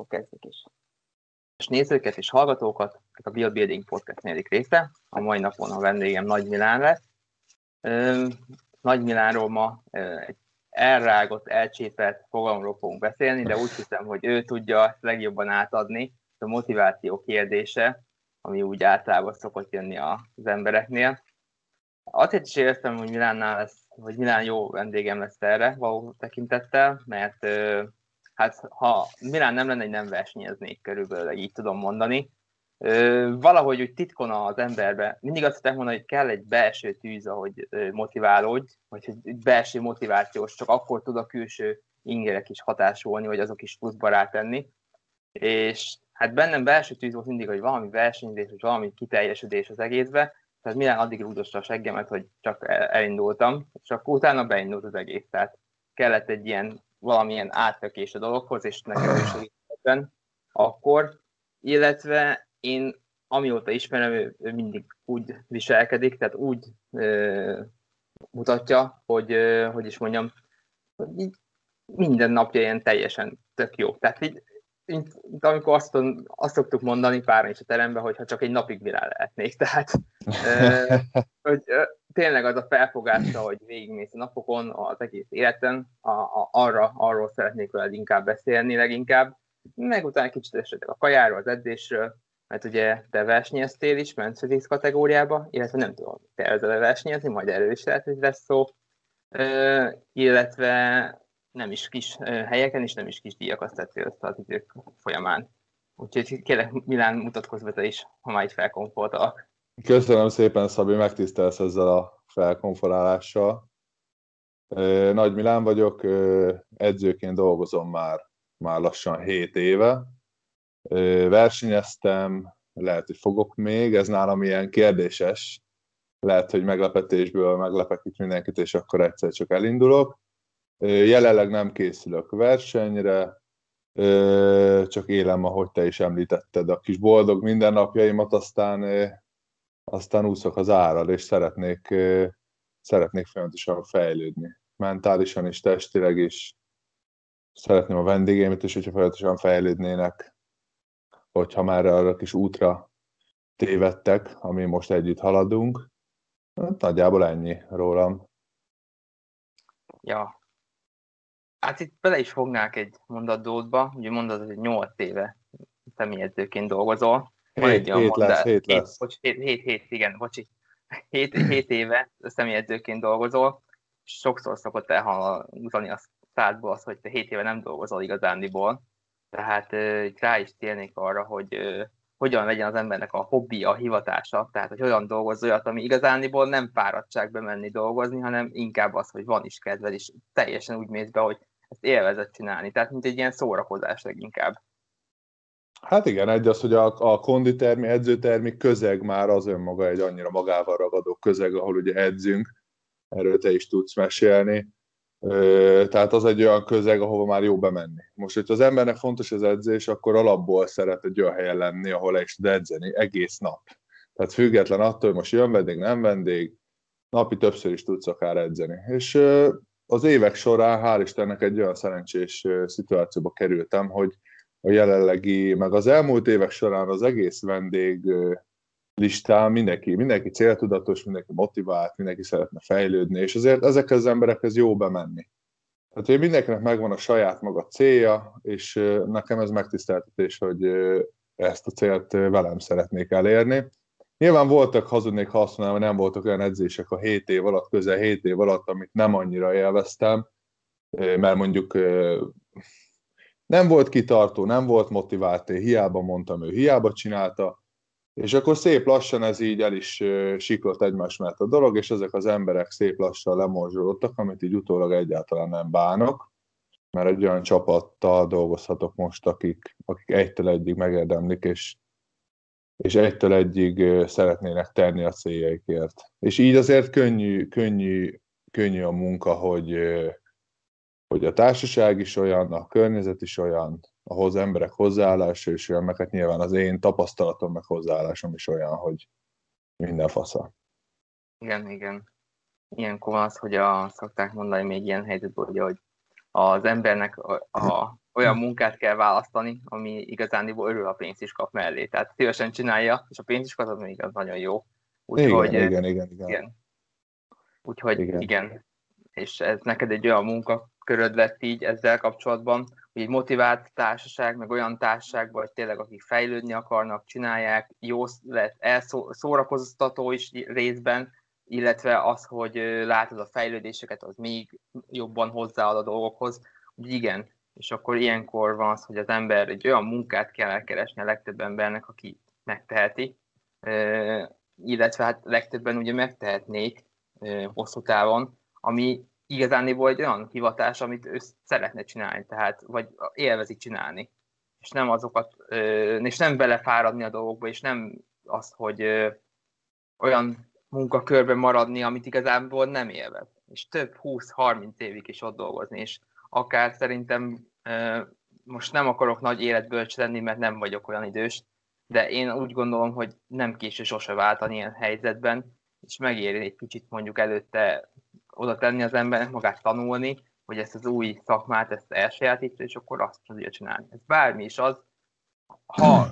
akkor kezdjük is. És nézőket és hallgatókat, a Build Building Podcast negyedik része. A mai napon a vendégem Nagy Milán lesz. Nagy Milánról ma egy elrágott, elcsépelt fogalomról fogunk beszélni, de úgy hiszem, hogy ő tudja legjobban átadni a motiváció kérdése, ami úgy általában szokott jönni az embereknél. Azért is éreztem, hogy Milánnál lesz, hogy Milán jó vendégem lesz erre való tekintettel, mert hát ha Milán nem lenne, nem versenyeznék körülbelül, így tudom mondani. Valahogy úgy titkon az emberbe, mindig azt szokták mondani, hogy kell egy belső tűz, ahogy motiválódj, vagy hogy belső motivációs, csak akkor tud a külső ingerek is hatásolni, vagy azok is pluszba rátenni. És hát bennem belső tűz volt mindig, hogy valami versenyzés, vagy valami kiteljesedés az egészbe, tehát Milán addig rúdosta a seggemet, hogy csak elindultam, akkor utána beindult az egész. Tehát kellett egy ilyen valamilyen átfekés a dologhoz, és nekem is segítettem akkor, illetve én amióta ismerem, ő, ő mindig úgy viselkedik, tehát úgy ö, mutatja, hogy, ö, hogy is mondjam, hogy így minden napja ilyen teljesen tök jó. Tehát így mint, amikor azt, azt szoktuk mondani pár is a teremben, hogy ha csak egy napig mirá lehetnék. Tehát, hogy tényleg az a felfogása, hogy végigmész a napokon, az egész életen, a, a, arra, arról szeretnék veled inkább beszélni leginkább, meg utána kicsit esetleg a kajáról, az edzésről, mert ugye te versenyeztél is, men's kategóriába, illetve nem tudom, te ezzel versenyezni, majd erről is lehet, hogy lesz szó, uh, illetve nem is kis helyeken, és nem is kis díjakat tettél össze az idők folyamán. Úgyhogy kérlek, Milán mutatkozz be is, ha már így felkonfortalak. Köszönöm szépen, Szabi, megtisztelsz ezzel a felkonforálással. Nagy Milán vagyok, edzőként dolgozom már, már lassan 7 éve. Versenyeztem, lehet, hogy fogok még, ez nálam ilyen kérdéses, lehet, hogy meglepetésből meglepek itt mindenkit, és akkor egyszer csak elindulok. Jelenleg nem készülök versenyre, csak élem, ahogy te is említetted, a kis boldog mindennapjaimat, aztán, aztán úszok az árral, és szeretnék, szeretnék folyamatosan fejlődni. Mentálisan is, testileg is. Szeretném a vendégeimet is, hogyha folyamatosan fejlődnének, hogyha már arra a kis útra tévedtek, ami most együtt haladunk. Hát nagyjából ennyi rólam. Ja, Hát itt bele is fognák egy mondatdótba, ugye mondod, hogy 8 éve személyedzőként dolgozol. Hét, hét lesz, hét, hét lesz. Bocs, hét, hét, hét, igen, bocsi. Hét, hét éve személyedzőként dolgozol, sokszor szokott elhangzani a szádból az, hogy te hét éve nem dolgozol igazándiból. Tehát rá is térnék arra, hogy hogyan legyen az embernek a hobbi, a hivatása, tehát hogy hogyan dolgoz olyat, ami igazániból nem fáradtság bemenni dolgozni, hanem inkább az, hogy van is kedved, és teljesen úgy mész be, hogy ezt élvezett csinálni, tehát mint egy ilyen szórakozás leginkább. Hát igen, egy az, hogy a, a konditermi, edzőtermi közeg már az önmaga egy annyira magával ragadó közeg, ahol ugye edzünk, erről te is tudsz mesélni. Tehát az egy olyan közeg, ahova már jó bemenni. Most, hogyha az embernek fontos az edzés, akkor alapból szeret egy olyan helyen lenni, ahol is tud edzeni egész nap. Tehát független attól, hogy most jön vendég, nem vendég, napi többször is tudsz akár edzeni. És az évek során, hál' Istennek egy olyan szerencsés szituációba kerültem, hogy a jelenlegi, meg az elmúlt évek során az egész vendég listán mindenki, mindenki céltudatos, mindenki motivált, mindenki szeretne fejlődni, és azért ezekhez az emberekhez jó bemenni. Tehát, hogy mindenkinek megvan a saját maga célja, és nekem ez megtiszteltetés, hogy ezt a célt velem szeretnék elérni. Nyilván voltak, hazudnék, ha azt nem voltak olyan edzések a 7 év alatt, közel 7 év alatt, amit nem annyira élveztem, mert mondjuk nem volt kitartó, nem volt motivált, hiába mondtam, ő hiába csinálta, és akkor szép lassan ez így el is siklott egymás mellett a dolog, és ezek az emberek szép lassan lemorzsolódtak, amit így utólag egyáltalán nem bánok, mert egy olyan csapattal dolgozhatok most, akik, akik egytől egyig megérdemlik, és és egytől egyig szeretnének tenni a céljaikért. És így azért könnyű, könnyű, könnyű a munka, hogy, hogy a társaság is olyan, a környezet is olyan, ahhoz emberek hozzáállása is olyan, meg hát nyilván az én tapasztalatom, meg hozzáállásom is olyan, hogy minden fasza. Igen, igen. Ilyenkor az, hogy a, szokták mondani még ilyen helyzetben, hogy, hogy az embernek a, a, olyan munkát kell választani, ami igazán örül a pénzt is kap mellé. Tehát szívesen csinálja, és a pénzt is kap, az még az nagyon jó. Úgyhogy, igen, igen, igen, igen. igen. Úgyhogy igen. igen. És ez neked egy olyan munkaköröd lett így ezzel kapcsolatban, hogy egy motivált társaság, meg olyan társaság, vagy tényleg akik fejlődni akarnak, csinálják, jó lett elszórakoztató is részben, illetve az, hogy látod a fejlődéseket, az még jobban hozzáad a dolgokhoz. Úgy igen, és akkor ilyenkor van az, hogy az ember egy olyan munkát kell elkeresni a legtöbb embernek, aki megteheti, illetve hát legtöbben ugye megtehetnék hosszú távon, ami igazániból egy olyan hivatás, amit ő szeretne csinálni, tehát, vagy élvezik csinálni. És nem azokat, és nem belefáradni a dolgokba, és nem az, hogy olyan munkakörben maradni, amit igazából nem élvez. És több 20-30 évig is ott dolgozni, és akár szerintem most nem akarok nagy életbölcs lenni, mert nem vagyok olyan idős, de én úgy gondolom, hogy nem késő sose váltani ilyen helyzetben, és megéri egy kicsit mondjuk előtte oda tenni az embernek, magát tanulni, hogy ezt az új szakmát, ezt elsajátítsa, és akkor azt tudja csinálni. Ez bármi is az, ha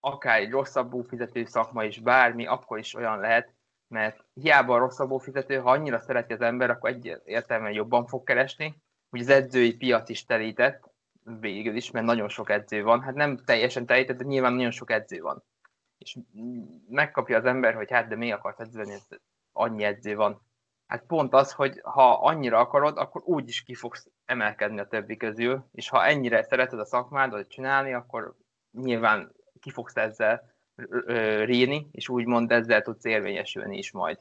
akár egy rosszabbú fizető szakma is, bármi, akkor is olyan lehet, mert hiába a rosszabbú fizető, ha annyira szereti az ember, akkor egyértelműen jobban fog keresni. Ugye az edzői piac is telített, végül is, mert nagyon sok edző van. Hát nem teljesen telített, de nyilván nagyon sok edző van. És megkapja az ember, hogy hát de mi akarsz edzőni, annyi edző van. Hát pont az, hogy ha annyira akarod, akkor úgy is ki fogsz emelkedni a többi közül, és ha ennyire szereted a szakmádat csinálni, akkor nyilván ki fogsz ezzel ríni, és úgymond ezzel tudsz érvényesülni is majd.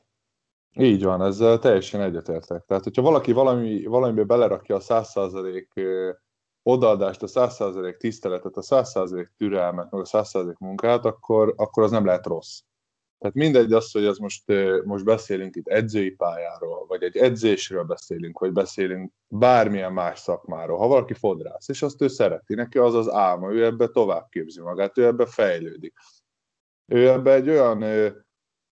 Így van, ezzel teljesen egyetértek. Tehát, hogyha valaki valami, valamibe belerakja a 100% odaadást, a 100% tiszteletet, a 100% türelmet, meg a 100% munkát, akkor, akkor az nem lehet rossz. Tehát mindegy az, hogy az most, most beszélünk itt edzői pályáról, vagy egy edzésről beszélünk, vagy beszélünk bármilyen más szakmáról. Ha valaki fodrász, és azt ő szereti, neki az az álma, ő ebbe tovább képzi magát, ő ebbe fejlődik. Ő ebbe egy olyan,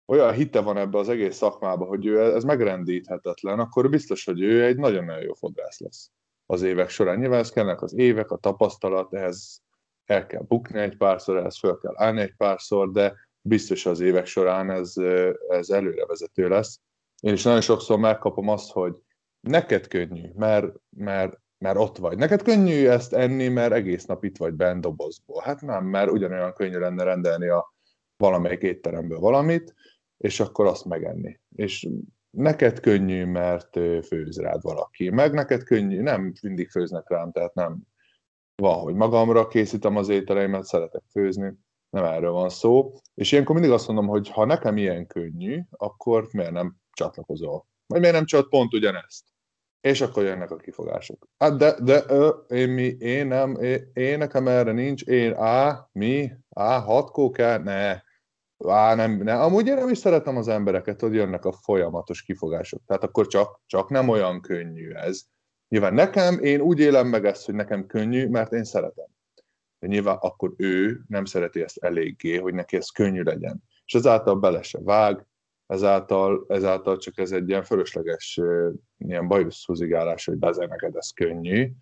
olyan hite van ebbe az egész szakmába, hogy ő ez megrendíthetetlen, akkor biztos, hogy ő egy nagyon-nagyon jó fodrász lesz az évek során. Nyilván ez kellnek az évek, a tapasztalat, ehhez el kell bukni egy párszor, ehhez fel kell állni egy párszor, de biztos az évek során ez, ez előrevezető lesz. Én is nagyon sokszor megkapom azt, hogy neked könnyű, mert, mert, mert ott vagy. Neked könnyű ezt enni, mert egész nap itt vagy bent dobozból. Hát nem, mert ugyanolyan könnyű lenne rendelni a valamelyik étteremből valamit, és akkor azt megenni. És neked könnyű, mert főz rád valaki. Meg neked könnyű, nem mindig főznek rám, tehát nem van, hogy magamra készítem az ételeimet, szeretek főzni, nem erről van szó. És ilyenkor mindig azt mondom, hogy ha nekem ilyen könnyű, akkor miért nem csatlakozol? Vagy miért nem csat pont ugyanezt? És akkor jönnek a kifogások. Hát de, de ö, én, mi, én nem, én, én nekem erre nincs, én á, mi, á, hatkó kell, ne, á, nem, ne. Amúgy én nem is szeretem az embereket, hogy jönnek a folyamatos kifogások. Tehát akkor csak, csak nem olyan könnyű ez. Nyilván nekem, én úgy élem meg ezt, hogy nekem könnyű, mert én szeretem de nyilván akkor ő nem szereti ezt eléggé, hogy neki ez könnyű legyen. És ezáltal bele se vág, ezáltal, ezáltal csak ez egy ilyen fölösleges ilyen bajuszhúzigálás, hogy de neked ez könnyű,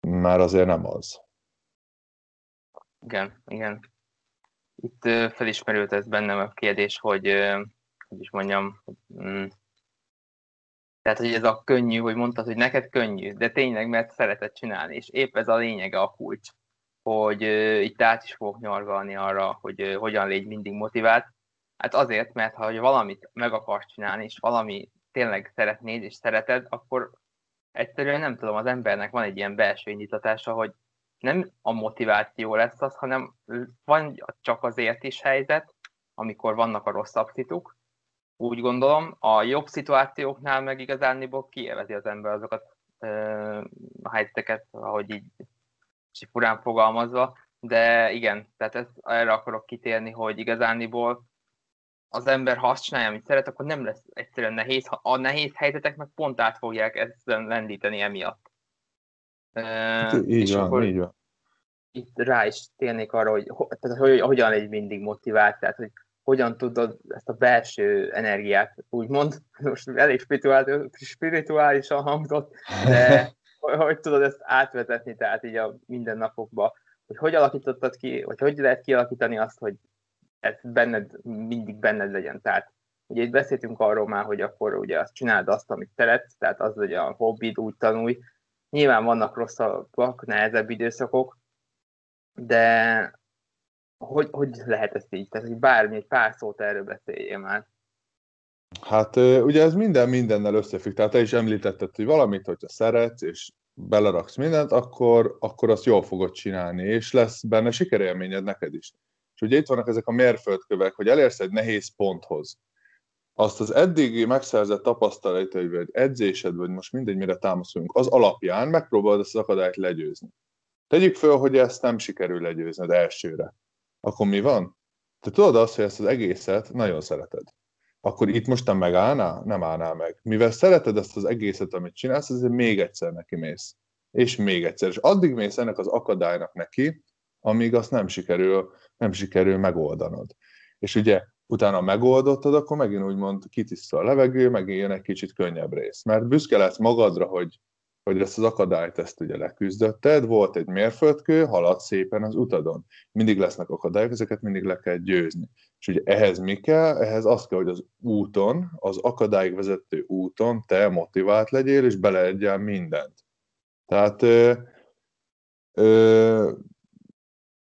már azért nem az. Igen, igen. Itt felismerült ez bennem a kérdés, hogy, hogy is mondjam, mm, tehát, hogy ez a könnyű, hogy mondtad, hogy neked könnyű, de tényleg, mert szereted csinálni, és épp ez a lényege a kulcs hogy itt át is fogok nyargalni arra, hogy hogyan légy mindig motivált. Hát azért, mert ha valamit meg akarsz csinálni, és valami tényleg szeretnéd és szereted, akkor egyszerűen nem tudom, az embernek van egy ilyen belső indítatása, hogy nem a motiváció lesz az, hanem van csak azért is helyzet, amikor vannak a rosszabb szituk, úgy gondolom, a jobb szituációknál meg igazándiból kielvezi az ember azokat a helyzeteket, ahogy így furán fogalmazva, de igen, tehát ezt, erre akarok kitérni, hogy igazániból az ember, ha azt csinálja, amit szeret, akkor nem lesz egyszerűen nehéz. A nehéz helyzetek meg pont át fogják ezt lendíteni emiatt. Hát, így és van, akkor így van. Itt rá is térnék arra, hogy, tehát, hogy hogyan egy mindig motivált, tehát hogy hogyan tudod ezt a belső energiát, úgymond, most elég spirituálisan hangzott, de hogy, tudod ezt átvezetni, tehát így a mindennapokba, hogy hogy alakítottad ki, vagy hogy lehet kialakítani azt, hogy ez benned, mindig benned legyen. Tehát ugye itt beszéltünk arról már, hogy akkor ugye azt csináld azt, amit szeretsz, tehát az legyen a hobbid, úgy tanulj. Nyilván vannak rosszabbak, nehezebb időszakok, de hogy, hogy lehet ezt így? Tehát, hogy bármi, egy pár szót erről beszéljél már. Hát ugye ez minden mindennel összefügg. Tehát te is említetted, hogy valamit, hogyha szeretsz, és beleraksz mindent, akkor, akkor azt jól fogod csinálni, és lesz benne sikerélményed neked is. És ugye itt vannak ezek a mérföldkövek, hogy elérsz egy nehéz ponthoz. Azt az eddigi megszerzett tapasztalatai, vagy edzésed, vagy most mindegy, mire támaszolunk, az alapján megpróbálod ezt az akadályt legyőzni. Tegyük föl, hogy ezt nem sikerül legyőzned elsőre. Akkor mi van? Te tudod azt, hogy ezt az egészet nagyon szereted. Akkor itt most nem megállnál? Nem állnál meg. Mivel szereted ezt az egészet, amit csinálsz, ezért még egyszer neki mész. És még egyszer. És addig mész ennek az akadálynak neki, amíg azt nem sikerül, nem sikerül megoldanod. És ugye utána megoldottad, akkor megint úgymond kitiszta a levegő, megint jön egy kicsit könnyebb rész. Mert büszke lesz magadra, hogy hogy ezt az akadályt ezt ugye leküzdötted, volt egy mérföldkő, halad szépen az utadon. Mindig lesznek akadályok, ezeket mindig le kell győzni. És ugye ehhez mi kell? Ehhez az kell, hogy az úton, az akadályig vezető úton te motivált legyél, és beleegyel mindent. Tehát ö, ö,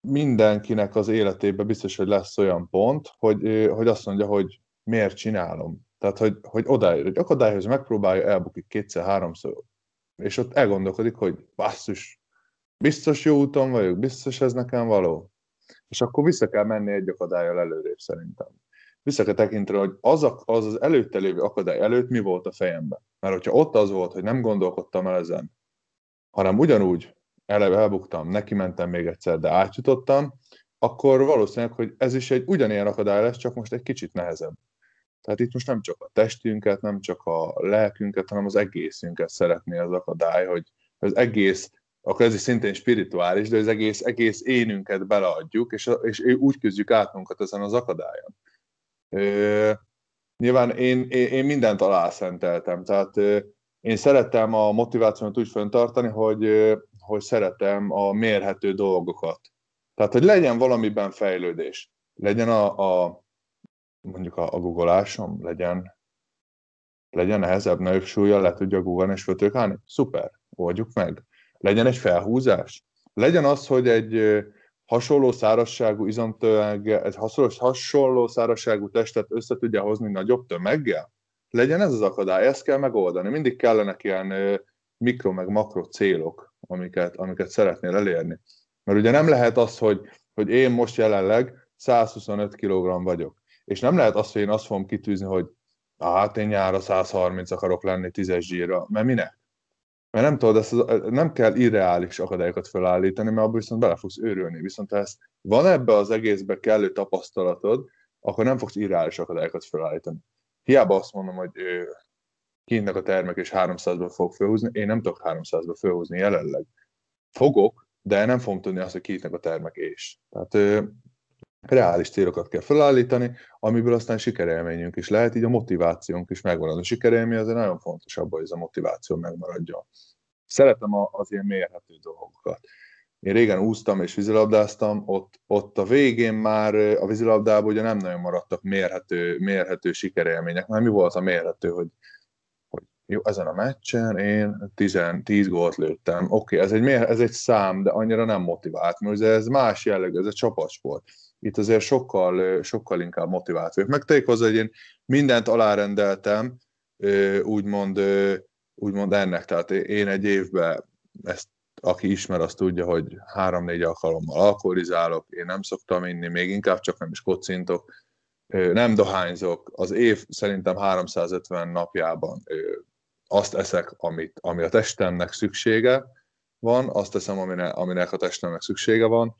mindenkinek az életében biztos, hogy lesz olyan pont, hogy, ö, hogy azt mondja, hogy miért csinálom. Tehát, hogy, hogy odáig, hogy akadályhoz megpróbálja, elbukik kétszer, háromszor, és ott elgondolkodik, hogy basszus, biztos jó úton vagyok, biztos ez nekem való. És akkor vissza kell menni egy akadályal előrébb szerintem. Vissza kell tekinteni, hogy az, a, az az előtte lévő akadály előtt mi volt a fejemben. Mert hogyha ott az volt, hogy nem gondolkodtam el ezen, hanem ugyanúgy eleve elbuktam, neki mentem még egyszer, de átjutottam, akkor valószínűleg, hogy ez is egy ugyanilyen akadály lesz, csak most egy kicsit nehezebb. Tehát itt most nem csak a testünket, nem csak a lelkünket, hanem az egészünket szeretné az akadály, hogy az egész, akkor ez is szintén spirituális, de az egész, egész énünket beleadjuk, és, és úgy küzdjük át magunkat ezen az akadályon. Ö, nyilván én, én, én mindent alászenteltem, tehát ö, én szerettem a motivációt úgy föntartani, hogy, ö, hogy szeretem a mérhető dolgokat. Tehát, hogy legyen valamiben fejlődés. Legyen a, a mondjuk a, a guggolásom legyen, legyen nehezebb, nagyobb súlya, le tudja guggolni és föltőkálni? Szuper, oldjuk meg. Legyen egy felhúzás. Legyen az, hogy egy hasonló szárasságú izomtömeg, egy hasonló, szárasságú testet össze tudja hozni nagyobb tömeggel? Legyen ez az akadály, ezt kell megoldani. Mindig kellenek ilyen mikro meg makro célok, amiket, amiket szeretnél elérni. Mert ugye nem lehet az, hogy, hogy én most jelenleg 125 kg vagyok és nem lehet azt, hogy én azt fogom kitűzni, hogy hát én nyára 130 akarok lenni 10-es zsírra, mert minek? Mert nem tudod, ezt az, nem kell irreális akadályokat felállítani, mert abból viszont bele fogsz őrülni. Viszont ha ezt van ebbe az egészbe kellő tapasztalatod, akkor nem fogsz irreális akadályokat felállítani. Hiába azt mondom, hogy kintnek a termek és 300-ba fog felhúzni, én nem tudok 300-ba felhúzni jelenleg. Fogok, de nem fogom tudni azt, hogy kintnek a termek és. Tehát reális célokat kell felállítani, amiből aztán sikerélményünk is lehet, így a motivációnk is megvan. A sikerélmény azért nagyon fontos abban, hogy ez a motiváció megmaradjon. Szeretem az ilyen mérhető dolgokat. Én régen úsztam és vízilabdáztam, ott, ott a végén már a vízilabdában ugye nem nagyon maradtak mérhető, mérhető sikerélmények. Már mi volt a mérhető, hogy, hogy jó, ezen a meccsen én 10, 10 gólt lőttem. Oké, okay, ez, egy, ez egy szám, de annyira nem motivált, mert ez más jellegű, ez egy csapatsport itt azért sokkal, sokkal inkább motivált vagyok. Meg hozzá, hogy én mindent alárendeltem, úgymond, úgymond ennek. Tehát én egy évben, ezt aki ismer, azt tudja, hogy három-négy alkalommal alkoholizálok, én nem szoktam inni, még inkább csak nem is kocintok, nem dohányzok, az év szerintem 350 napjában azt eszek, amit, ami a testemnek szüksége van, azt teszem, aminek, aminek a testemnek szüksége van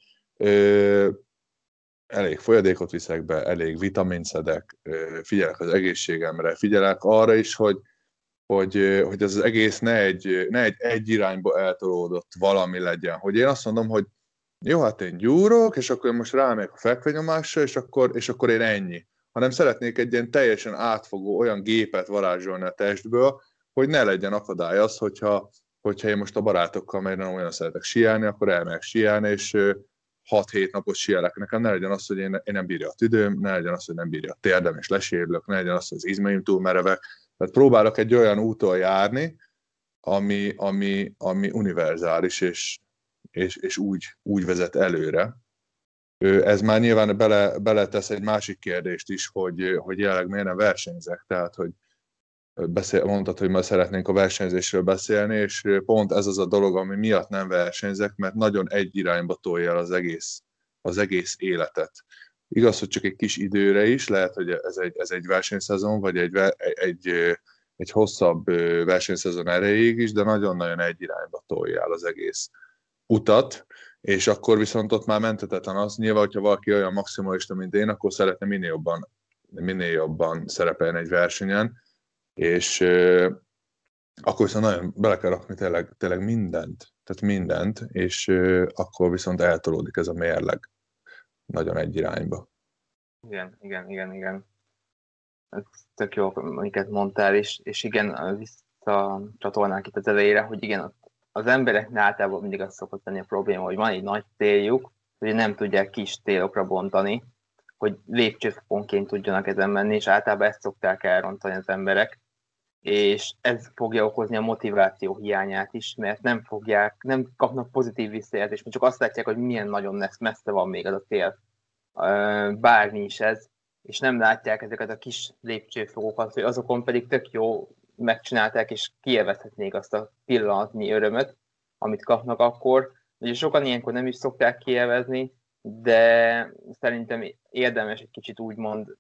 elég folyadékot viszek be, elég vitamint szedek, figyelek az egészségemre, figyelek arra is, hogy, hogy, hogy ez az egész ne egy, ne egy, egy irányba eltolódott valami legyen. Hogy én azt mondom, hogy jó, hát én gyúrok, és akkor most rámegyek a fekvenyomásra, és akkor, és akkor én ennyi. Hanem szeretnék egy ilyen teljesen átfogó olyan gépet varázsolni a testből, hogy ne legyen akadály az, hogyha hogyha én most a barátokkal mert nem olyan szeretek síelni, akkor elmegyek síelni, és 6-7 napot síelek. Nekem ne legyen az, hogy én, én nem bírja a tüdőm, ne legyen az, hogy nem bírja a térdem, és lesérülök, ne legyen az, hogy az izmeim túl merevek. Tehát próbálok egy olyan úton járni, ami, ami, ami univerzális, és, és, és úgy, úgy vezet előre. Ez már nyilván bele, beletesz egy másik kérdést is, hogy, hogy jelenleg miért nem versenyzek, tehát hogy beszél, mondtad, hogy ma szeretnénk a versenyzésről beszélni, és pont ez az a dolog, ami miatt nem versenyzek, mert nagyon egy irányba tolja el az egész, az egész életet. Igaz, hogy csak egy kis időre is, lehet, hogy ez egy, ez egy versenyszezon, vagy egy, egy, egy hosszabb versenyszezon erejéig is, de nagyon-nagyon egy irányba tolja el az egész utat, és akkor viszont ott már mentetetlen az. Nyilván, hogyha valaki olyan maximalista, mint én, akkor szeretne minél jobban, minél jobban szerepelni egy versenyen, és akkor viszont nagyon bele kell rakni tényleg, tényleg mindent, tehát mindent, és akkor viszont eltolódik ez a mérleg nagyon egy irányba. Igen, igen, igen, igen. Tök jó, amiket mondtál, és, és igen, visszacsatolnánk itt az elejére, hogy igen, az embereknek általában mindig az szokott lenni a probléma, hogy van egy nagy céljuk, hogy nem tudják kis célokra bontani, hogy lépcsőfokonként tudjanak ezen menni, és általában ezt szokták elrontani az emberek, és ez fogja okozni a motiváció hiányát is, mert nem fogják, nem kapnak pozitív visszajelzést, csak azt látják, hogy milyen nagyon messze van még az a cél. Bármi is ez, és nem látják ezeket a kis lépcsőfokokat, hogy azokon pedig tök jó megcsinálták, és kielvezhetnék azt a pillanatnyi örömöt, amit kapnak akkor. Ugye sokan ilyenkor nem is szokták kielvezni, de szerintem érdemes egy kicsit úgymond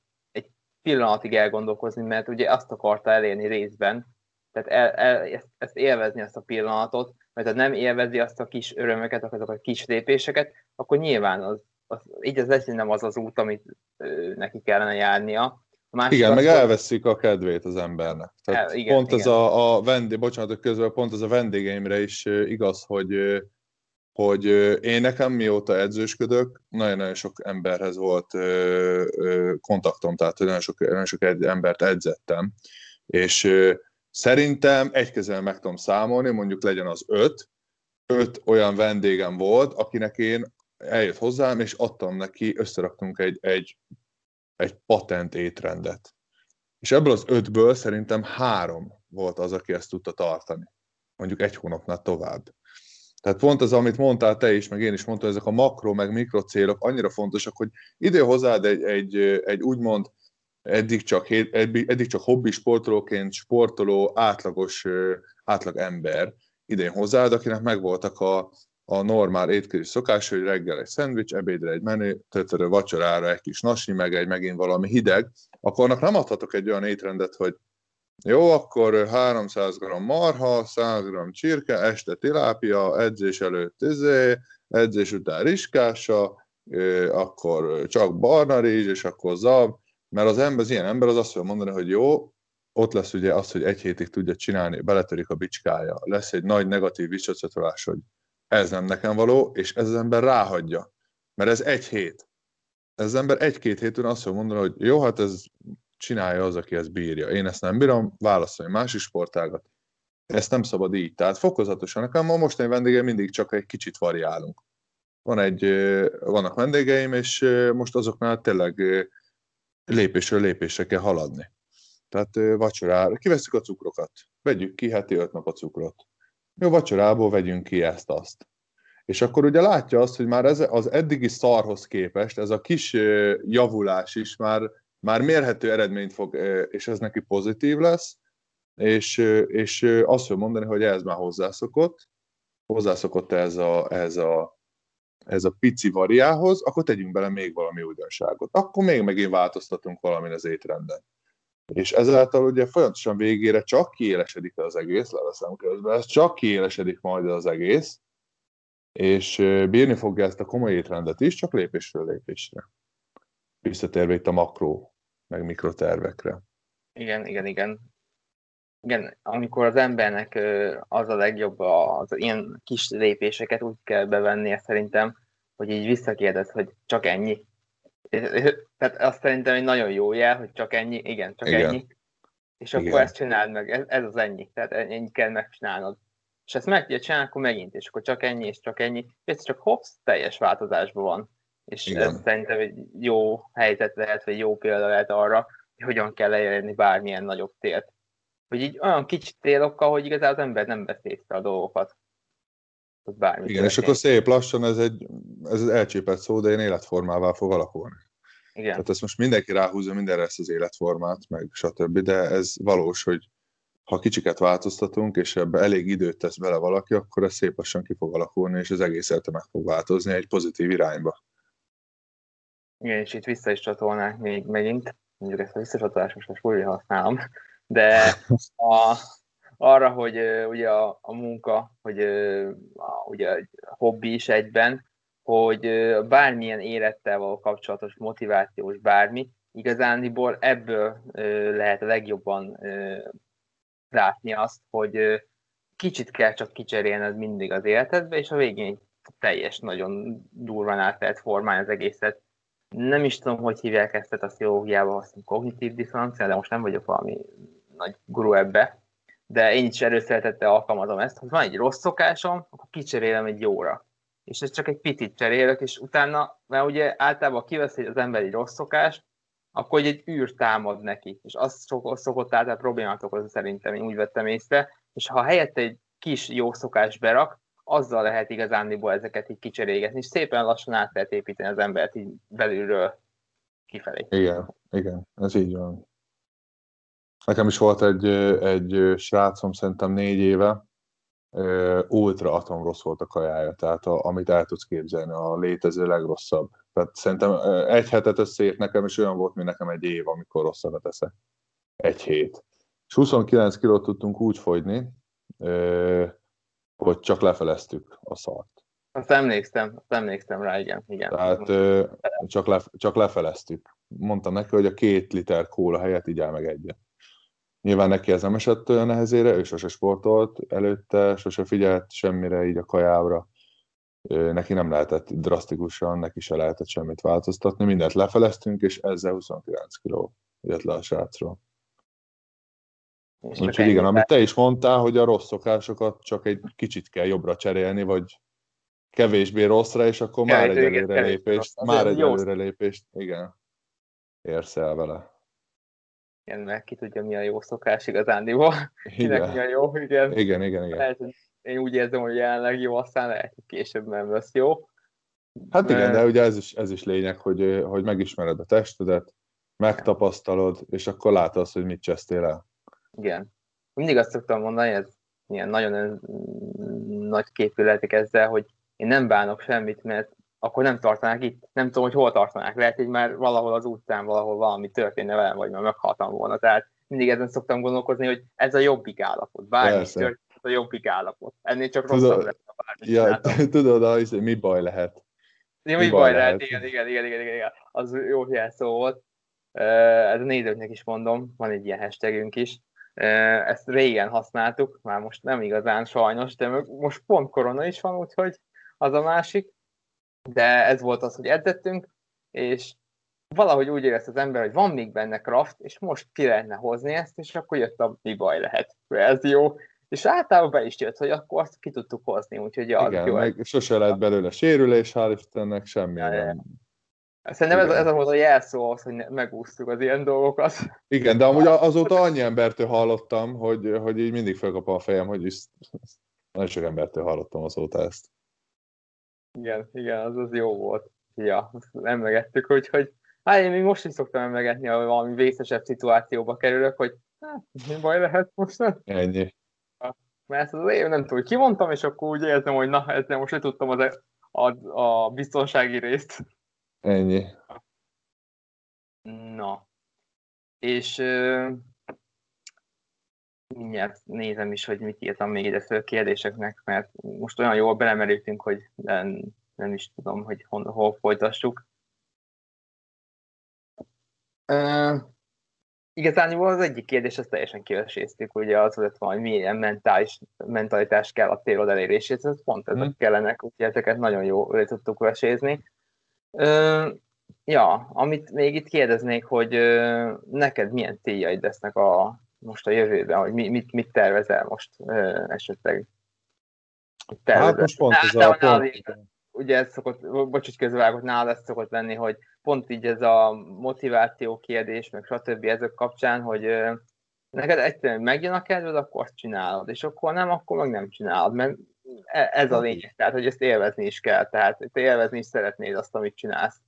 pillanatig elgondolkozni, mert ugye azt akarta elérni részben, tehát el, el, ezt, ezt élvezni ezt a pillanatot, mert ha nem élvezi azt a kis örömöket, azokat a kis lépéseket, akkor nyilván az, az így az lesz nem az az út, amit ö, neki kellene járnia, Másik igen, meg elveszik a kedvét az embernek. Tehát el, igen, pont igen. ez a, a vendég, bocsánat, közben pont ez a vendégeimre is igaz, hogy hogy én nekem mióta edzősködök, nagyon-nagyon sok emberhez volt kontaktom, tehát nagyon sok, nagyon sok embert edzettem, és szerintem egy kezel meg tudom számolni, mondjuk legyen az öt, öt olyan vendégem volt, akinek én eljött hozzám, és adtam neki, összeraktunk egy, egy egy patent étrendet. És ebből az ötből szerintem három volt az, aki ezt tudta tartani. Mondjuk egy hónapnál tovább. Tehát pont az, amit mondtál te is, meg én is mondtam, ezek a makro, meg mikro célok annyira fontosak, hogy ide hozzád egy, egy, egy úgymond eddig csak, eddig csak hobbi sportolóként sportoló átlagos átlag ember idén hozzád, akinek megvoltak a, a normál étkezés szokás, hogy reggel egy szendvics, ebédre egy menü, tötörő vacsorára egy kis nasi, meg egy megint valami hideg, akkor annak nem adhatok egy olyan étrendet, hogy jó, akkor 300 g marha, 100 g csirke, este tilápia, edzés előtt izé, edzés után riskása, akkor csak barna rizs, és akkor zab, mert az ember, az ilyen ember az azt fogja mondani, hogy jó, ott lesz ugye az, hogy egy hétig tudja csinálni, beletörik a bicskája, lesz egy nagy negatív visszacsatolás, hogy ez nem nekem való, és ez az ember ráhagyja. Mert ez egy hét. Ez az ember egy-két hétön azt fog mondani, hogy jó, hát ez csinálja az, aki ezt bírja. Én ezt nem bírom, válaszolj másik sportágat. Ezt nem szabad így. Tehát fokozatosan. Nekem ma mostani vendége mindig csak egy kicsit variálunk. Van egy, vannak vendégeim, és most azoknál tényleg lépésről lépésre kell haladni. Tehát vacsorára, kiveszük a cukrokat, vegyük ki heti öt nap a cukrot jó, vacsorából vegyünk ki ezt-azt. És akkor ugye látja azt, hogy már ez az eddigi szarhoz képest ez a kis javulás is már, már mérhető eredményt fog, és ez neki pozitív lesz, és, és azt fog mondani, hogy ez már hozzászokott, hozzászokott ez a, ez a, ez a pici variához, akkor tegyünk bele még valami újdonságot. Akkor még megint változtatunk valamin az étrenden. És ezáltal ugye folyamatosan végére csak kiélesedik az egész, leveszem közben, ez csak kiélesedik majd az egész, és bírni fogja ezt a komoly étrendet is, csak lépésről lépésre. Visszatérve itt a makró, meg mikrotervekre. Igen, igen, igen. Igen, amikor az embernek az a legjobb, az ilyen kis lépéseket úgy kell bevennie szerintem, hogy így visszakérdez, hogy csak ennyi, tehát azt szerintem egy nagyon jó jel, hogy csak ennyi, igen, csak igen. ennyi. És akkor igen. ezt csináld meg, ez, ez az ennyi, tehát ennyi kell megcsinálnod. és ezt meg tudja csinálni, akkor megint, és akkor csak ennyi, és csak ennyi, és ez csak hopsz, teljes változásban van. És Igen. ez szerintem egy jó helyzet lehet, vagy jó példa lehet arra, hogy hogyan kell elérni bármilyen nagyobb célt. Hogy így olyan kicsi célokkal, hogy igazából az ember nem vesz észre a dolgokat. Bármi Igen, és akkor szép lassan ez egy, ez egy elcsépelt szó, de én életformává fog alakulni. Igen. Tehát ezt most mindenki ráhúzza mindenre ezt az életformát, meg stb., de ez valós, hogy ha kicsiket változtatunk, és ebbe elég időt tesz bele valaki, akkor ez szép lassan ki fog alakulni, és az egész élete meg fog változni egy pozitív irányba. Igen, és itt vissza is csatolnák még megint, mondjuk ezt a visszacsatolásos most újra használom, de a, arra, hogy uh, ugye a, a munka, hogy uh, a, ugye a hobbi is egyben, hogy uh, bármilyen élettel való kapcsolatos motivációs bármi, igazániból ebből lehet a legjobban látni azt, hogy kicsit kell csak kicserélned mindig az életedbe, és a végén teljes, nagyon durván átelt formány az egészet. Nem is tudom, hogy hívják ezt a pszichológiában, azt mondom, kognitív diszonancia, de most nem vagyok valami nagy guru ebbe, de én is előszeretettel alkalmazom ezt, hogy van egy rossz szokásom, akkor kicserélem egy jóra. És ez csak egy picit cserélök, és utána, mert ugye általában kiveszi az ember egy rossz szokást, akkor egy űr támad neki, és az szokott általában problémát okozni szerintem, én úgy vettem észre, és ha helyette egy kis jó szokás berak, azzal lehet igazándiból ezeket így kicserégetni, és szépen lassan át lehet építeni az embert így belülről kifelé. Igen, igen, ez így van. Nekem is volt egy, egy srácom, szerintem négy éve, ultra atom rossz volt a kajája, tehát a, amit el tudsz képzelni, a létező legrosszabb. Tehát szerintem egy hetet összeért nekem, és olyan volt, mint nekem egy év, amikor rosszabbat eszek. Egy hét. És 29 kilót tudtunk úgy fogyni, hogy csak lefeleztük a szart. Azt emlékszem, azt emlékszem rá, igen. igen. Tehát csak, le, csak lefeleztük. Mondtam neki, hogy a két liter kóla helyett így el meg egyet. Nyilván neki ez nem esett olyan nehezére, ő sose sportolt előtte, sose figyelt semmire így a kajára. Neki nem lehetett drasztikusan, neki se lehetett semmit változtatni, mindent lefeleztünk, és ezzel 29 kiló jött le a srácról. Úgyhogy igen, amit te is mondtál, hogy a rossz szokásokat csak egy kicsit kell jobbra cserélni, vagy kevésbé rosszra, és akkor már egy előrelépést, már egy előrelépést, igen, érsz el vele igen, mert ki tudja, mi a jó szokás igazándiból. Kinek mi a jó, igen. Igen, igen, igen. Lehet, én úgy érzem, hogy jelenleg jó, aztán lehet, hogy később nem lesz jó. Hát de... igen, de ugye ez is, ez is lényeg, hogy, hogy megismered a testedet, megtapasztalod, és akkor látod, hogy mit csesztél el. Igen. Mindig azt szoktam mondani, ez ilyen nagyon nagy képületek ezzel, hogy én nem bánok semmit, mert akkor nem tartanák itt. Nem tudom, hogy hol tartanák. Lehet, hogy már valahol az utcán valahol valami történne velem, vagy már meghaltam volna. Tehát mindig ezen szoktam gondolkozni, hogy ez a jobbik állapot. Bármi is történt, a jobbik állapot. Ennél csak rosszabb lesz, a ja, tudod, hogy mi baj lehet. Ja, mi, mi baj, baj lehet, lehet. Igen, igen, igen, igen, igen, az jó jelszó volt. Ez a nézőknek is mondom, van egy ilyen hashtagünk is. Ezt régen használtuk, már most nem igazán sajnos, de most pont korona is van, úgyhogy az a másik de ez volt az, hogy edzettünk, és valahogy úgy érezte az ember, hogy van még benne kraft, és most ki lehetne hozni ezt, és akkor jött a mi baj lehet verzió, és általában be is jött, hogy akkor azt ki tudtuk hozni, úgyhogy ja, Igen, jó. meg sose lett belőle sérülés, hál' Istennek semmi ja, nem. Szerintem ez, ez volt a jelszó az, hogy megúsztuk az ilyen dolgokat. Igen, de amúgy azóta annyi embertől hallottam, hogy, hogy így mindig felkap a fejem, hogy is nagyon sok embertől hallottam azóta ezt. Igen, igen, az az jó volt. Ja, emlegettük, úgyhogy hát én még most is szoktam emlegetni, ha valami vészesebb szituációba kerülök, hogy hát, mi baj lehet most? Ennyi. Mert az én nem tudom, kimondtam, és akkor úgy érzem, hogy na, ezt nem most tudtam az, a, a biztonsági részt. Ennyi. Na. És mindjárt nézem is, hogy mit írtam még ide föl kérdéseknek, mert most olyan jól belemerültünk, hogy nem, nem is tudom, hogy hol, hol folytassuk. Uh, igazán az egyik kérdés, azt teljesen kiveséztük, ugye az volt van, hogy milyen mentális, mentalitás kell a célod eléréséhez, ez pont ezek mm. kellenek, úgyhogy ezeket nagyon jó le tudtuk vesézni. Uh, ja, amit még itt kérdeznék, hogy uh, neked milyen céljaid lesznek a most a jövőben, hogy mit, mit tervezel most esetleg Hát most pont ez a pont. Ugye ez szokott, bocs, hogy közvágott, nála ez szokott lenni, hogy pont így ez a motiváció kérdés, meg stb. ezek kapcsán, hogy neked egyszerűen megjön a kedved, akkor azt csinálod, és akkor nem, akkor meg nem csinálod, mert ez a hát lényeg, tehát hogy ezt élvezni is kell, tehát te élvezni is szeretnéd azt, amit csinálsz.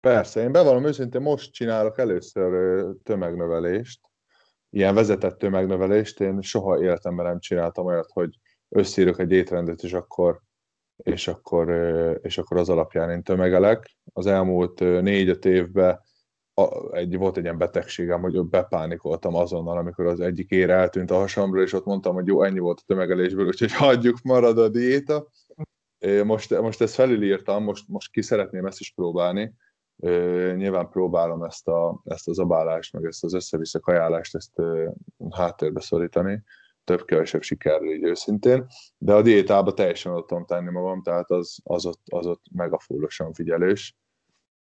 Persze, én bevallom őszintén, most csinálok először tömegnövelést, ilyen vezetett tömegnövelést, én soha életemben nem csináltam olyat, hogy összírok egy étrendet, és akkor, és akkor, és akkor az alapján én tömegelek. Az elmúlt négy-öt évben egy, volt egy ilyen betegségem, hogy bepánikoltam azonnal, amikor az egyik ére eltűnt a hasamról, és ott mondtam, hogy jó, ennyi volt a tömegelésből, úgyhogy hagyjuk, marad a diéta. Most, most ezt felülírtam, most, most ki szeretném ezt is próbálni. Nyilván próbálom ezt, a, ezt a zabálást, meg ezt az össze-vissza kajálást, ezt háttérbe szorítani, több-kevesebb sikerrel így őszintén, de a diétába teljesen ott tudom tenni magam, tehát az, az ott, az ott megafullosan figyelős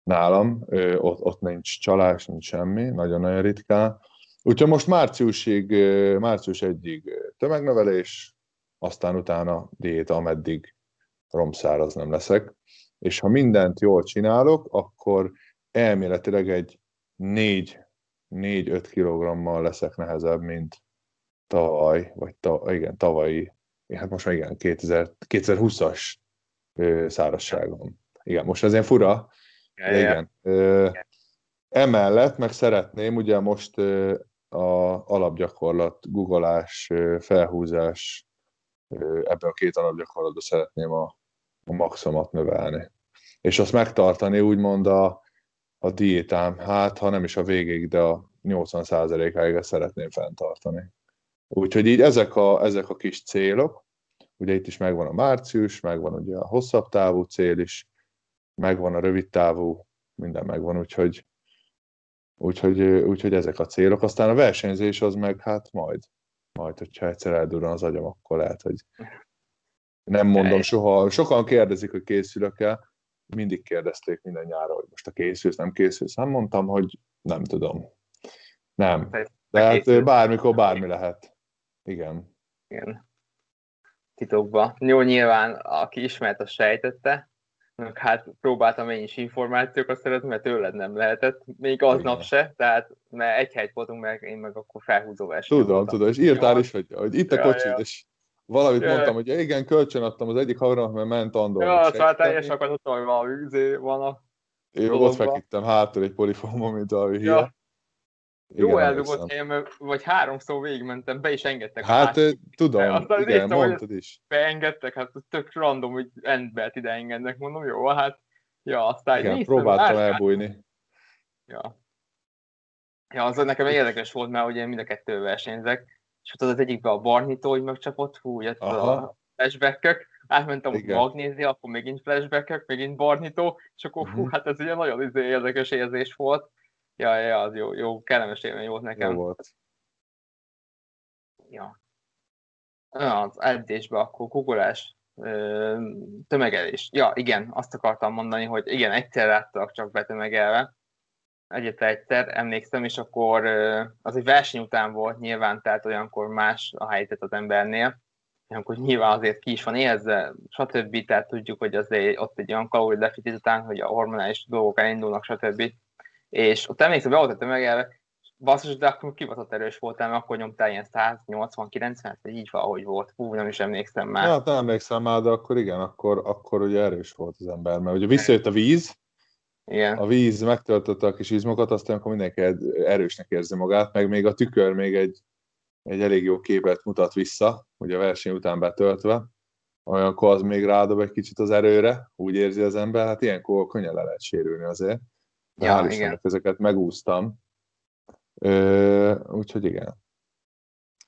nálam, ott, ott nincs csalás, nincs semmi, nagyon-nagyon ritkán. Úgyhogy most márciusig, március egyig tömegnövelés, aztán utána diéta, ameddig romszáraz nem leszek. És ha mindent jól csinálok, akkor elméletileg egy 4-5 kg leszek nehezebb, mint tavaly, vagy ta, igen, tavalyi, hát most már igen, 2000, 2020-as szárazságon. Igen, most ez ilyen fura, Ja, igen. Ö, emellett meg szeretném, ugye most a alapgyakorlat, googolás, felhúzás, ebben a két alapgyakorlatban szeretném a, a maximumot növelni. És azt megtartani úgymond a, a diétám, hát ha nem is a végig, de a 80%-áig ezt szeretném fenntartani. Úgyhogy így ezek a, ezek a kis célok, ugye itt is megvan a március, megvan ugye a hosszabb távú cél is, megvan a rövid távú, minden megvan, úgyhogy, úgyhogy, úgyhogy ezek a célok. Aztán a versenyzés az meg hát majd, majd, hogyha egyszer eldurran az agyam, akkor lehet, hogy nem mondom soha. Sokan kérdezik, hogy készülök-e, mindig kérdezték minden nyára, hogy most a készülsz, nem készülsz. Nem mondtam, hogy nem tudom. Nem. De hát bármikor bármi lehet. Igen. Igen. Titokba. Jó, nyilván, aki ismert, az sejtette, hát próbáltam én is információkat szeretni, mert tőled nem lehetett, még aznap se, tehát mert egy helyt voltunk, meg én meg akkor felhúzó verseny Tudom, voltam. tudom, és írtál ja. is, hogy, hogy itt a ja, kocsid, ja. és valamit ja. mondtam, hogy igen, kölcsön adtam az egyik haveromat, mert ment Andor. Ja, szóval teljesen akartam, hogy valami üzé van a Én ott feküdtem hátul egy polifonban, mint valami hír. Ja. Jó eldugott helyen, vagy háromszor végigmentem, be is engedtek. Hát tudom, Aztán igen, néztem, mondtad is. Beengedtek, hát tök random, hogy endbelt ide engednek, mondom, jó, hát, ja, aztán igen, néztem, próbáltam más, elbújni. Ja. Ja, az nekem érdekes volt, mert ugye mind a kettő versenyzek, és ott az egyikben a Barnitó, hogy megcsapott, fú, jött a flashback átmentem a magnézni, akkor megint flashback megint Barnitó, és akkor fú, uh-huh. hát ez ugye nagyon izé érdekes érzés volt Ja, ja, az jó, jó kellemes élmény volt nekem. Jó volt. Ja. Az edzésbe akkor kugolás, tömegelés. Ja, igen, azt akartam mondani, hogy igen, egyszer láttak csak betömegelve. Egyetlen egyszer, emlékszem, és akkor az egy verseny után volt nyilván, tehát olyankor más a helyzet az embernél. Olyankor nyilván azért ki is van érzve, stb. Tehát tudjuk, hogy azért ott egy olyan kalóriadeficit után, hogy a hormonális dolgok elindulnak, stb és ott emlékszem, be volt a tömegelve, basszus, de akkor kibaszott erős voltál, mert akkor nyomtál ilyen 180-90, vagy így valahogy volt. Hú, nem is emlékszem már. Hát nem emlékszem már, de akkor igen, akkor, akkor ugye erős volt az ember, mert ugye visszajött a víz, igen. a víz megtöltötte a kis izmokat, aztán akkor mindenki erősnek érzi magát, meg még a tükör még egy, egy elég jó képet mutat vissza, ugye a verseny után betöltve, olyankor az még rádob egy kicsit az erőre, úgy érzi az ember, hát ilyenkor könnyen le lehet sérülni azért. Ja, hál' igen. ezeket megúsztam. Ö, úgyhogy igen.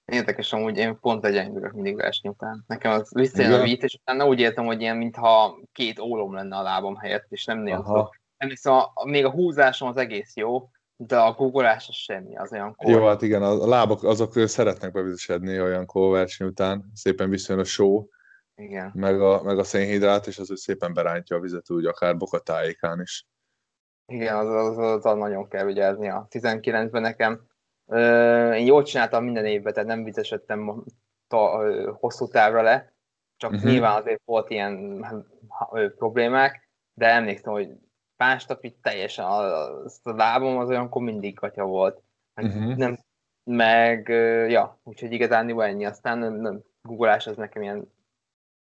Érdekes, amúgy én pont legyengülök mindig verseny után. Nekem az visszajön a vít, és utána úgy értem, hogy ilyen, mintha két ólom lenne a lábam helyett, és nem nélkül. Szóval még a húzásom az egész jó, de a googolás az semmi, az olyankor. Jó, hát igen, a lábak azok szeretnek bevizesedni olyankor verseny után, szépen visszajön a só, igen. Meg, a, meg a szénhidrát, és az, szépen berántja a vizet úgy, akár bokatájékán is. Igen, az, az, az, az nagyon kell vigyázni a 19-ben nekem. Én jól csináltam minden évben, tehát nem vizesedtem ta, hosszú távra le, csak uh-huh. nyilván azért volt ilyen problémák, de emlékszem, hogy másnap itt teljesen a, a lábom az olyankor mindig katya volt. Uh-huh. Nem, meg, ja, úgyhogy igazán ennyi, aztán nem, nem, googolás az nekem ilyen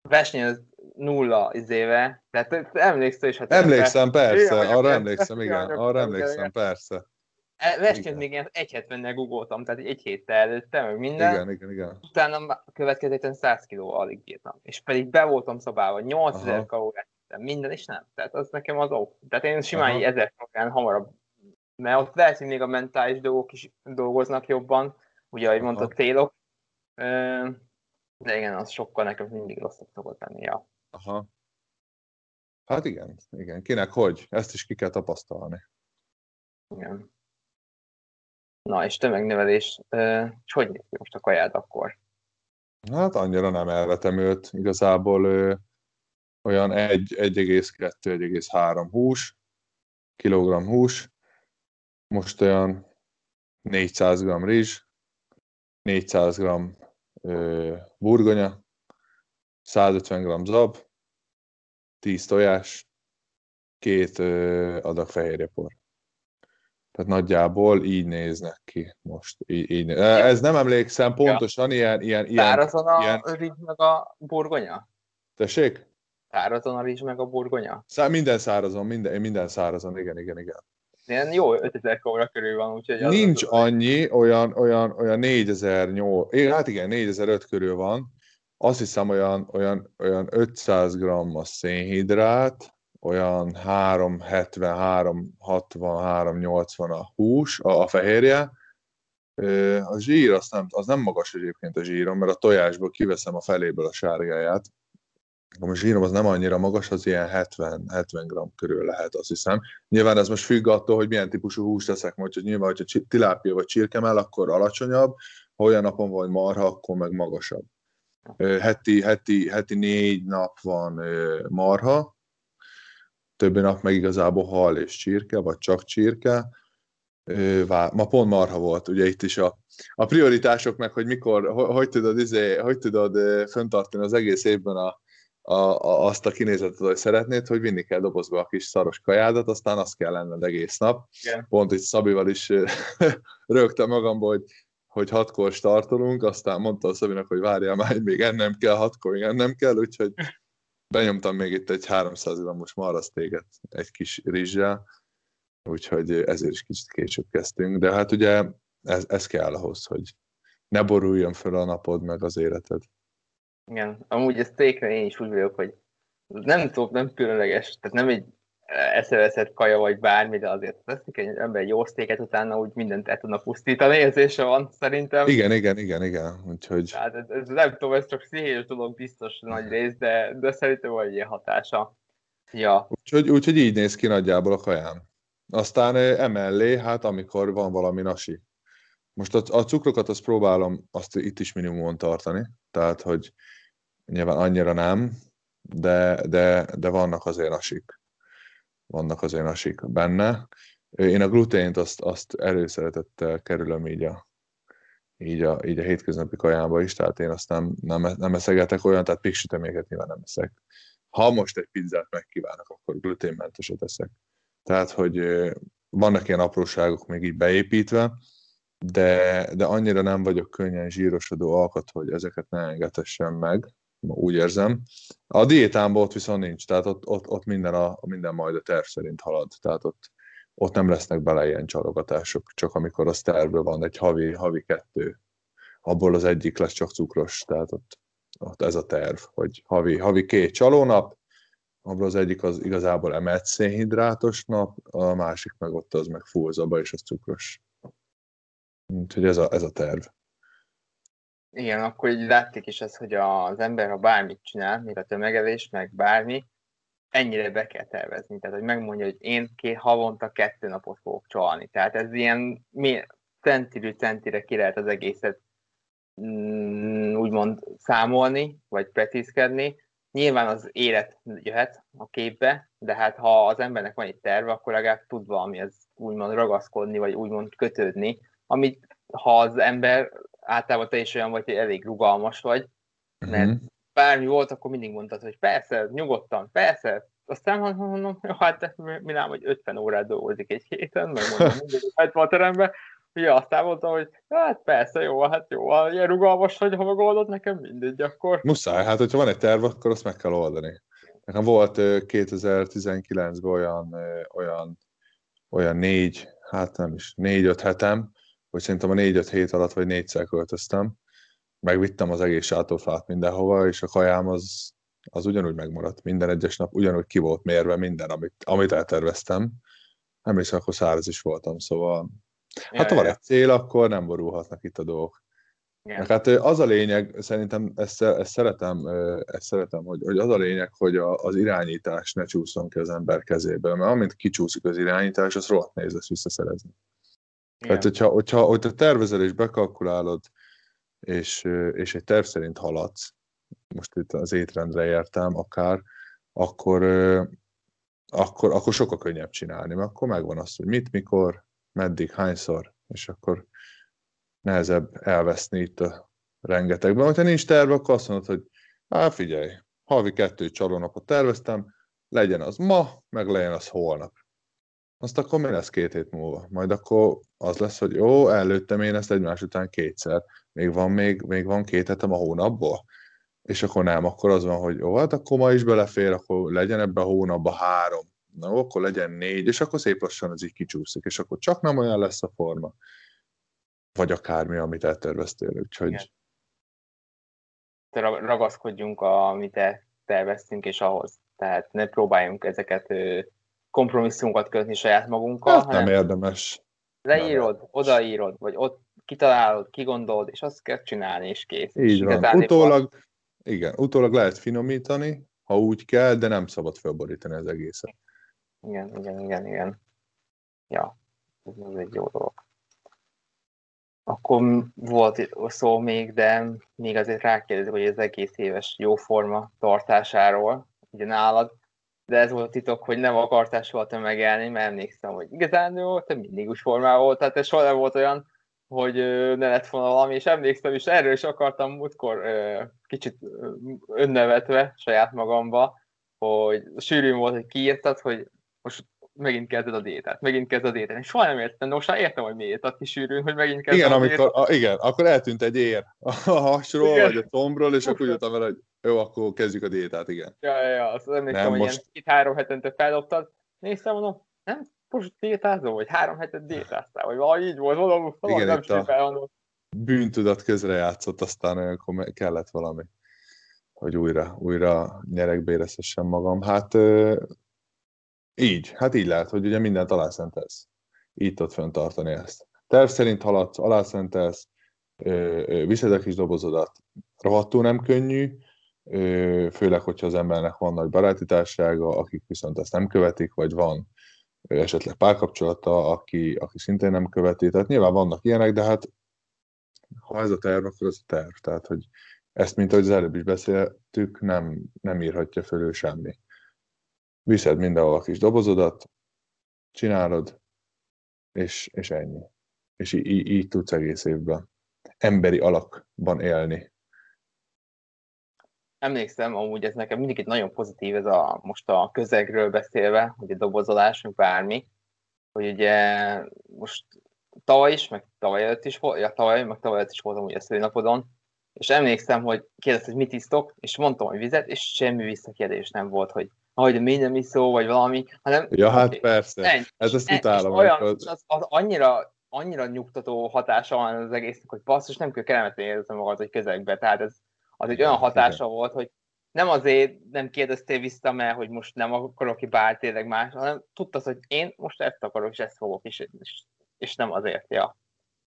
verseny az nulla izéve, tehát emlékszel is? Hát emlékszem, persze, ja, arra emlékszem, igen, arra emlékszem, persze. Versenyt még ilyen 170-nel googoltam, tehát egy héttel előtte, meg minden. Igen, igen, igen. Utána következő héten 100 kiló alig bírtam. És pedig be voltam szabálva, 8000 kalóriát minden, és nem. Tehát az nekem az ok. Tehát én simán Aha. 1000 kalórián hamarabb, mert ott lehet, hogy még a mentális dolgok is dolgoznak jobban, ugye, ahogy mondtad, célok. De igen, az sokkal nekem mindig rosszabb szokott lenni, ja. Aha. Hát igen, igen. Kinek hogy? Ezt is ki kell tapasztalni. Igen. Na, és tömegnövelés, és hogy néz ki most a kajád akkor? Hát annyira nem elvetemült. Igazából ö, olyan 1,2-1,3 hús, kilogramm hús, most olyan 400 g rizs, 400 g burgonya, 150 g zab, 10 tojás, két adag fehérjepor. Tehát nagyjából így néznek ki most. Így, így. Ez nem emlékszem pontosan, ja. ilyen... ilyen, ilyen Szárazon a ilyen... rizs meg a burgonya? Tessék? Szárazon a rizs meg a burgonya? Szá- minden szárazon, minden, minden szárazon, igen, igen, igen. Ilyen jó 5000 kóra körül van, úgyhogy... Nincs az annyi, olyan, olyan, olyan 4008, hát igen, 4005 körül van. Azt hiszem olyan, olyan, olyan 500 g a szénhidrát, olyan 370, 360, 80 a hús, a, a fehérje. A zsír az nem, az nem magas egyébként a zsírom, mert a tojásból kiveszem a feléből a sárgáját. A zsírom az nem annyira magas, az ilyen 70, 70 g körül lehet, azt hiszem. Nyilván ez most függ attól, hogy milyen típusú húst teszek, majd, hogy nyilván, hogyha tilápia vagy csirkemel, akkor alacsonyabb, ha olyan napon vagy marha, akkor meg magasabb. Heti, heti, heti négy nap van marha, többi nap meg igazából hal és csirke, vagy csak csirke. Ma pont marha volt, ugye itt is a, a prioritások meg, hogy mikor, hogy tudod, izé, hogy tudod föntartani az egész évben a, a, a, azt a kinézetet, hogy szeretnéd, hogy vinni kell dobozba a kis szaros kajádat, aztán azt kell lenned egész nap. Igen. Pont itt Szabival is rögtem magamból, hogy, hogy hatkor startolunk, aztán mondta a Szabinak, hogy várjál már, még ennem kell, hatkor még ennem kell, úgyhogy benyomtam még itt egy 300 g-os marasztéget egy kis rizssel, úgyhogy ezért is kicsit később kezdtünk, de hát ugye ez, ez kell ahhoz, hogy ne boruljon fel a napod meg az életed. Igen, amúgy ez tékre én is úgy vagyok, hogy nem tudom, nem különleges, tehát nem egy eszeveszett kaja vagy bármi, de azért veszik egy ember egy jó sztéket, utána úgy mindent el tudna pusztítani, érzése van szerintem. Igen, igen, igen, igen. Úgyhogy... Hát ez, ez, nem tudom, ez csak pszichés dolog biztos nagy rész, de, de szerintem van egy ilyen hatása. Ja. Úgyhogy, úgyhogy így néz ki nagyjából a kaján. Aztán emellé, hát amikor van valami nasi. Most a, a cukrokat azt próbálom azt itt is minimumon tartani, tehát hogy nyilván annyira nem, de, de, de vannak azért nasik vannak azért nasik benne. Én a glutént azt, azt előszeretettel kerülöm így a, így a, így a hétköznapi kajába is, tehát én azt nem, nem, nem eszegetek olyan, tehát piksüteméket nyilván nem eszek. Ha most egy pizzát megkívánok, akkor gluténmenteset eszek. Tehát, hogy vannak ilyen apróságok még így beépítve, de, de annyira nem vagyok könnyen zsírosodó alkat, hogy ezeket ne engedhessem meg, úgy érzem. A diétámban ott viszont nincs, tehát ott, ott, ott minden, a, minden majd a terv szerint halad, tehát ott, ott nem lesznek bele ilyen csalogatások, csak amikor az tervben van egy havi, havi kettő, abból az egyik lesz csak cukros, tehát ott, ott ez a terv, hogy havi, havi két csalónap, abból az egyik az igazából emelt szénhidrátos nap, a másik meg ott az meg full zaba, és az cukros. Úgyhogy ez a, ez a terv. Igen, akkor így látték is ezt, hogy az ember, ha bármit csinál, még a tömegevés, meg bármi, ennyire be kell tervezni. Tehát, hogy megmondja, hogy én két havonta kettő napot fogok csalni. Tehát ez ilyen centiről centire ki lehet az egészet mm, úgymond számolni, vagy precízkedni. Nyilván az élet jöhet a képbe, de hát ha az embernek van egy terve, akkor legalább tud valami ez úgymond ragaszkodni, vagy úgymond kötődni, amit ha az ember általában te is olyan vagy, hogy elég rugalmas vagy, mert uh-huh. bármi volt, akkor mindig mondtad, hogy persze, nyugodtan, persze, aztán mondom, jó, hát mi nem, hogy 50 órát dolgozik egy héten, meg mondom, mindig a terembe, ugye aztán mondtam, hogy hát persze, jó, hát jó, ilyen rugalmas hogy ha megoldod, nekem mindegy, akkor... Muszáj, hát hogyha van egy terv, akkor azt meg kell oldani. Nekem volt 2019-ben olyan, olyan, olyan négy, hát nem is, négy-öt hetem, hogy szerintem a négy-öt hét alatt vagy négyszer költöztem, megvittem az egész sátorfát mindenhova, és a kajám az, az ugyanúgy megmaradt. Minden egyes nap ugyanúgy ki volt mérve minden, amit, amit elterveztem. Nem is akkor száraz is voltam, szóval hát ha van egy cél, akkor nem borulhatnak itt a dolgok. Igen. Hát az a lényeg, szerintem ezt, ezt szeretem, ezt szeretem hogy, hogy az a lényeg, hogy a, az irányítás ne csúszson ki az ember kezéből, mert amint kicsúszik az irányítás, az rohadt nehéz lesz visszaszerezni. Igen. Tehát, hogyha, hogyha, hogyha tervezel és bekalkulálod, és, és egy terv szerint haladsz, most itt az étrendre értem akár, akkor, akkor, akkor sokkal könnyebb csinálni, mert akkor megvan az, hogy mit, mikor, meddig, hányszor, és akkor nehezebb elveszni itt a rengetegben. Ha nincs terve, akkor azt mondod, hogy hát figyelj, havi kettő csalónapot terveztem, legyen az ma, meg legyen az holnap. Azt akkor mi lesz két hét múlva? Majd akkor az lesz, hogy jó, előttem én ezt egymás után kétszer. Még van, még, még van két hetem a hónapból? És akkor nem, akkor az van, hogy jó, hát akkor ma is belefér, akkor legyen ebbe a hónapban három. Na, akkor legyen négy, és akkor szép lassan ez így kicsúszik, és akkor csak nem olyan lesz a forma vagy akármi, amit elterveztél, úgyhogy... Igen. Ragaszkodjunk, amit terveztünk, és ahhoz. Tehát ne próbáljunk ezeket kompromisszumokat kötni saját magunkkal. Hát nem érdemes. Leírod, odaírod, vagy ott kitalálod, kigondolod, és azt kell csinálni, és kész. Így van. Utólag, igen, utólag lehet finomítani, ha úgy kell, de nem szabad felborítani az egészet. Igen, igen, igen, igen. Ja, ez egy jó dolog akkor volt szó még, de még azért rákérdezik, hogy az egész éves jóforma tartásáról, ugye nálad, de ez volt a titok, hogy nem akartál soha tömegelni, mert emlékszem, hogy igazán jó, te mindig úgy formál volt, tehát ez soha nem volt olyan, hogy ne lett volna valami, és emlékszem is, erről is akartam múltkor kicsit önnevetve saját magamba, hogy sűrűn volt, hogy kiírtad, hogy most megint kezded a diétát, megint kezded a diétát. És soha nem értem, most már értem, hogy miért ad ki sűrűn, hogy megint kezded igen, a amikor, a, igen, akkor eltűnt egy ér a hasról, igen. vagy a tombról, és akkor jöttem vele, hogy jó, akkor kezdjük a diétát, igen. Ja, ja, ja azt emlékszem, nem, hogy most... ilyen két-három hetente feldobtad, néztem, mondom, nem most diétázol, vagy három hetet diétáztál, vagy valahogy így volt, mondom, igen, nem a bűntudat közre játszott, aztán olyankor kellett valami, hogy újra, újra nyerekbérezhessem magam. Hát így, hát így lehet, hogy ugye mindent alászentelsz. Így tudod föntartani ezt. Terv szerint haladsz, alászentelsz, viszed a kis dobozodat. Rohadtul nem könnyű, főleg, hogyha az embernek van nagy baráti társága, akik viszont ezt nem követik, vagy van esetleg párkapcsolata, aki, aki szintén nem követi. Tehát nyilván vannak ilyenek, de hát ha ez a terv, akkor ez a terv. Tehát, hogy ezt, mint ahogy az előbb is beszéltük, nem, nem írhatja fölül semmi viszed mindenhol a kis dobozodat, csinálod, és, és ennyi. És így, így, tudsz egész évben emberi alakban élni. Emlékszem, amúgy ez nekem mindig egy nagyon pozitív, ez a most a közegről beszélve, hogy a dobozolás, meg bármi, hogy ugye most tavaly is, meg tavaly előtt is ja, tavaly, meg tavaly előtt is voltam ugye a szőnapodon, és emlékszem, hogy kérdezte, hogy mit isztok, és mondtam, hogy vizet, és semmi visszakérdés nem volt, hogy hogy mi nem szó, vagy valami, hanem... Ja, hát persze. Ennyi, ez ezt utálom. Olyan, az, az, annyira, annyira nyugtató hatása van az egésznek, hogy basszus, nem kell kellemetlen érezni magad, hogy közegbe. Tehát ez az egy olyan hatása igen. volt, hogy nem azért nem kérdeztél vissza, mert hogy most nem akarok ki bár tényleg más, hanem tudtad, hogy én most ezt akarok, és ezt fogok, és, és, és nem azért, ja.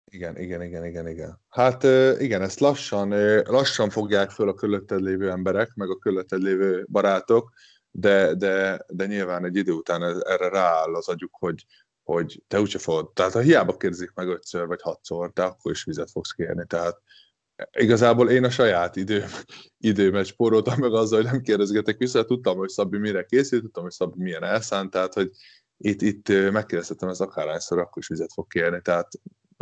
Igen, igen, igen, igen, igen. Hát igen, ezt lassan, lassan fogják föl a körülötted lévő emberek, meg a körülötted lévő barátok, de, de, de nyilván egy idő után erre rááll az agyuk, hogy, hogy te úgyse fogod. Tehát ha hiába kérdezik meg ötször vagy hatszor, te akkor is vizet fogsz kérni. Tehát igazából én a saját időm, időmet spóroltam meg azzal, hogy nem kérdezgetek vissza, tudtam, hogy Szabi mire készült, tudtam, hogy Szabi milyen elszánt, tehát hogy itt, itt megkérdeztem ez akárhányszor, akkor is vizet fog kérni, tehát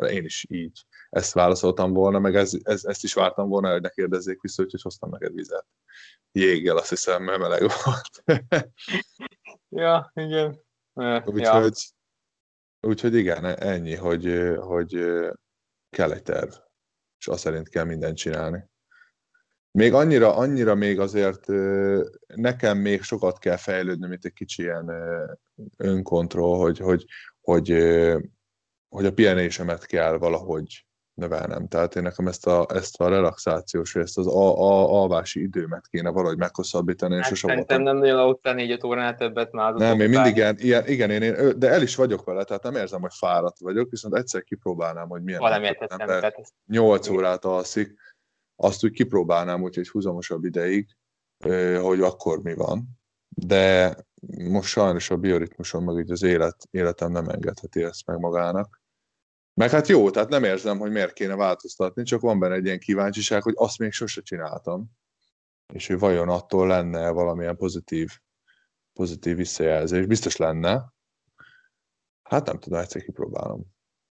én is így ezt válaszoltam volna, meg ez, ez, ezt is vártam volna, hogy ne kérdezzék vissza, úgyhogy hoztam neked vizet. Jéggel azt hiszem, mert meleg volt. ja, igen. Úgyhogy, ja. úgyhogy igen, ennyi, hogy, hogy kell egy terv, és azt szerint kell mindent csinálni. Még annyira, annyira még azért nekem még sokat kell fejlődni, mint egy kicsi ilyen önkontroll, hogy, hogy, hogy, hogy a pihenésemet kell valahogy növelnem. Tehát én nekem ezt a, ezt a relaxációs, ezt az a, a, alvási időmet kéne valahogy meghosszabbítani. Hát, és szerintem nem nagyon aludtál négy-öt óránál többet már. Nem, én mindig ilyen, ilyen, igen, én, én, de el is vagyok vele, tehát nem érzem, hogy fáradt vagyok, viszont egyszer kipróbálnám, hogy milyen. Valamiért ember 8 órát alszik, azt úgy kipróbálnám, hogy egy húzamosabb ideig, hogy akkor mi van. De most sajnos a bioritmusom, meg így az élet, életem nem engedheti ezt meg magának. Meg hát jó, tehát nem érzem, hogy miért kéne változtatni, csak van benne egy ilyen kíváncsiság, hogy azt még sose csináltam. És hogy vajon attól lenne valamilyen pozitív, pozitív visszajelzés. Biztos lenne. Hát nem tudom, egyszer kipróbálom.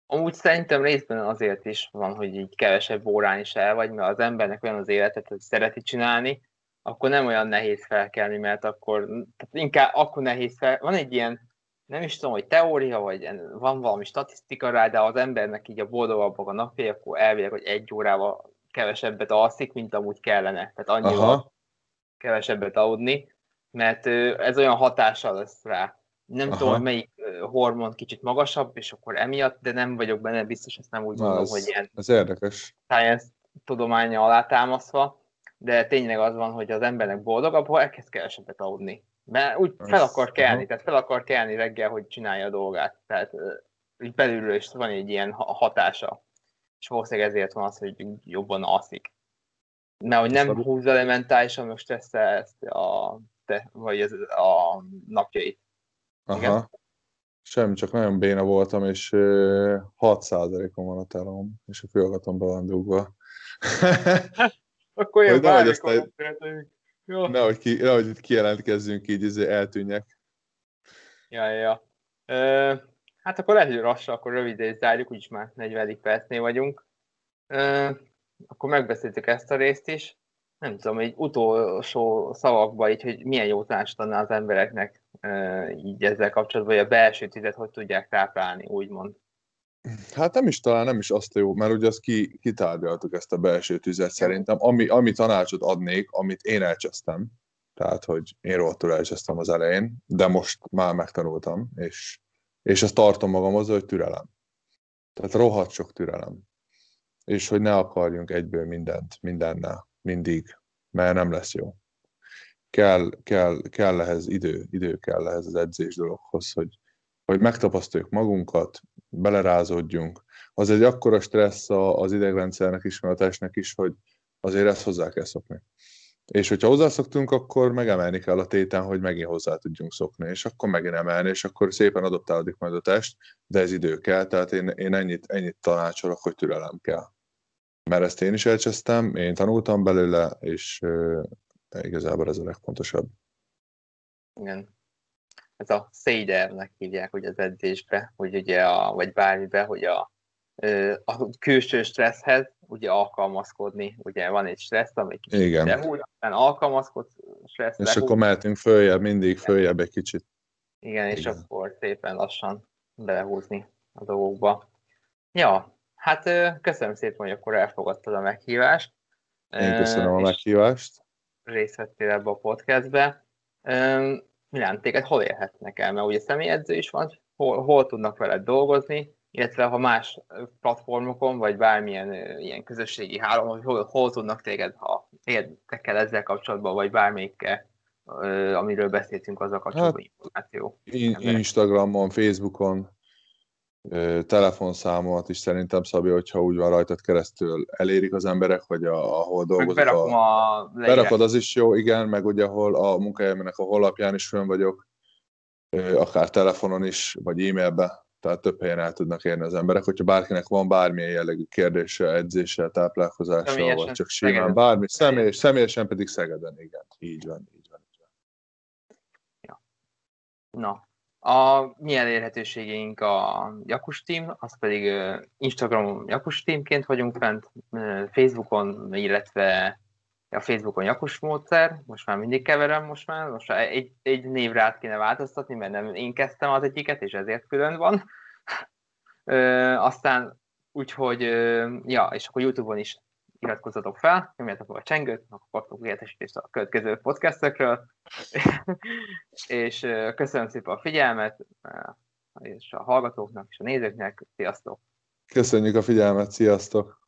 Amúgy szerintem részben azért is van, hogy így kevesebb órán is el vagy, mert az embernek olyan az életet, hogy szereti csinálni, akkor nem olyan nehéz felkelni, mert akkor tehát inkább akkor nehéz fel. Van egy ilyen, nem is tudom, hogy teória, vagy van valami statisztika rá, de az embernek így a boldogabbak a napja, akkor elvileg, hogy egy órával kevesebbet alszik, mint amúgy kellene. Tehát annyival Aha. kevesebbet aludni, mert ez olyan hatással lesz rá. Nem Aha. tudom, melyik hormon kicsit magasabb, és akkor emiatt, de nem vagyok benne biztos, ezt nem úgy Na, mondom, ez, hogy ilyen ez érdekes. science tudománya alátámasztva, de tényleg az van, hogy az embernek boldogabb, ha elkezd kevesebbet aludni. Mert úgy fel akar kelni, tehát fel akar kelni reggel, hogy csinálja a dolgát. Tehát így belülről is van egy ilyen hatása. És valószínűleg ezért van az, hogy jobban alszik. Mert hogy nem húzza le mentálisan, most stressze ezt a, te, vagy ez a napjait. Aha. Igen? Semmi, csak nagyon béna voltam, és 6%-on van a telom, és a fülhallgatom be van dugva. Akkor jön nehogy, aztán, nehogy, ki, nehogy itt kijelentkezzünk így, izé eltűnjek. Ja, ja. Ö, hát akkor lehet, hogy lassan, akkor röviden zárjuk, úgyis már 40. percnél vagyunk. Ö, akkor megbeszéltük ezt a részt is. Nem tudom, egy utolsó szavakba így, hogy milyen jó tanácsot adná az embereknek így ezzel kapcsolatban, hogy a belső tüzet hogy tudják táplálni, úgymond. Hát nem is talán nem is azt a jó, mert ugye azt ki, kitárgyaltuk ezt a belső tüzet szerintem. Ami, ami tanácsot adnék, amit én elcsesztem, tehát hogy én rohadtul elcsesztem az elején, de most már megtanultam, és, és ezt tartom magam az, hogy türelem. Tehát rohadt sok türelem. És hogy ne akarjunk egyből mindent, mindennel, mindig, mert nem lesz jó kell, kell, kell ehhez idő, idő kell ehhez az edzés dologhoz, hogy, hogy megtapasztaljuk magunkat, belerázódjunk. Az egy akkora stressz az idegrendszernek is, testnek is, hogy azért ezt hozzá kell szokni. És hogyha hozzászoktunk, akkor megemelni kell a téten, hogy megint hozzá tudjunk szokni, és akkor megint emelni, és akkor szépen adoptálódik majd a test, de ez idő kell, tehát én, én ennyit, ennyit tanácsolok, hogy türelem kell. Mert ezt én is elcsesztem, én tanultam belőle, és de igazából ez a legfontosabb. Igen. Ez a szédernek hívják, hogy az edzésbe, hogy ugye a, vagy bármibe, hogy a, a külső stresszhez ugye alkalmazkodni. Ugye van egy stressz, ami kicsit Igen. aztán alkalmazkodsz, stressz És lehúz. akkor mehetünk följebb, mindig följebb egy kicsit. Igen, és Igen. akkor szépen lassan belehúzni a dolgokba. Ja, hát köszönöm szépen, hogy akkor elfogadtad a meghívást. Én köszönöm a meghívást részt vettél ebbe a podcastbe. Milán, téged hol érhetnek el? Mert ugye személyedző is van, hol, hol tudnak veled dolgozni, illetve ha más platformokon, vagy bármilyen ilyen közösségi hálón, hol, hol tudnak téged, ha érdekel ezzel kapcsolatban, vagy bármelyikkel, amiről beszéltünk, az a kapcsolatban hát, információ. Instagramon, Facebookon, telefonszámomat is szerintem Szabja, hogyha úgy van rajtad keresztül elérik az emberek, hogy a, ahol dolgozok. A, a berakod, az is jó, igen, meg ugye ahol a munkahelyemnek a honlapján is fönn vagyok, akár telefonon is, vagy e-mailbe, tehát több helyen el tudnak érni az emberek, hogyha bárkinek van bármilyen jellegű kérdése, edzése, táplálkozása, vagy csak simán Szegeden. bármi, személyes, személyesen pedig Szegeden, igen, így van, így van. Így van. Ja. Na, A mi elérhetőségeink a Jakus Team, az pedig Instagramon Jakus Teamként vagyunk fent, Facebookon, illetve a Facebookon Jakus módszer, most már mindig keverem most már, most már egy, egy névre át kéne változtatni, mert nem én kezdtem az egyiket, és ezért külön van. Ö, aztán úgyhogy, ja, és akkor Youtube-on is iratkozzatok fel, nyomjátok a csengőt, akkor kaptok értesítést a következő podcastekről, és köszönöm szépen a figyelmet, és a hallgatóknak, és a nézőknek, sziasztok! Köszönjük a figyelmet, sziasztok!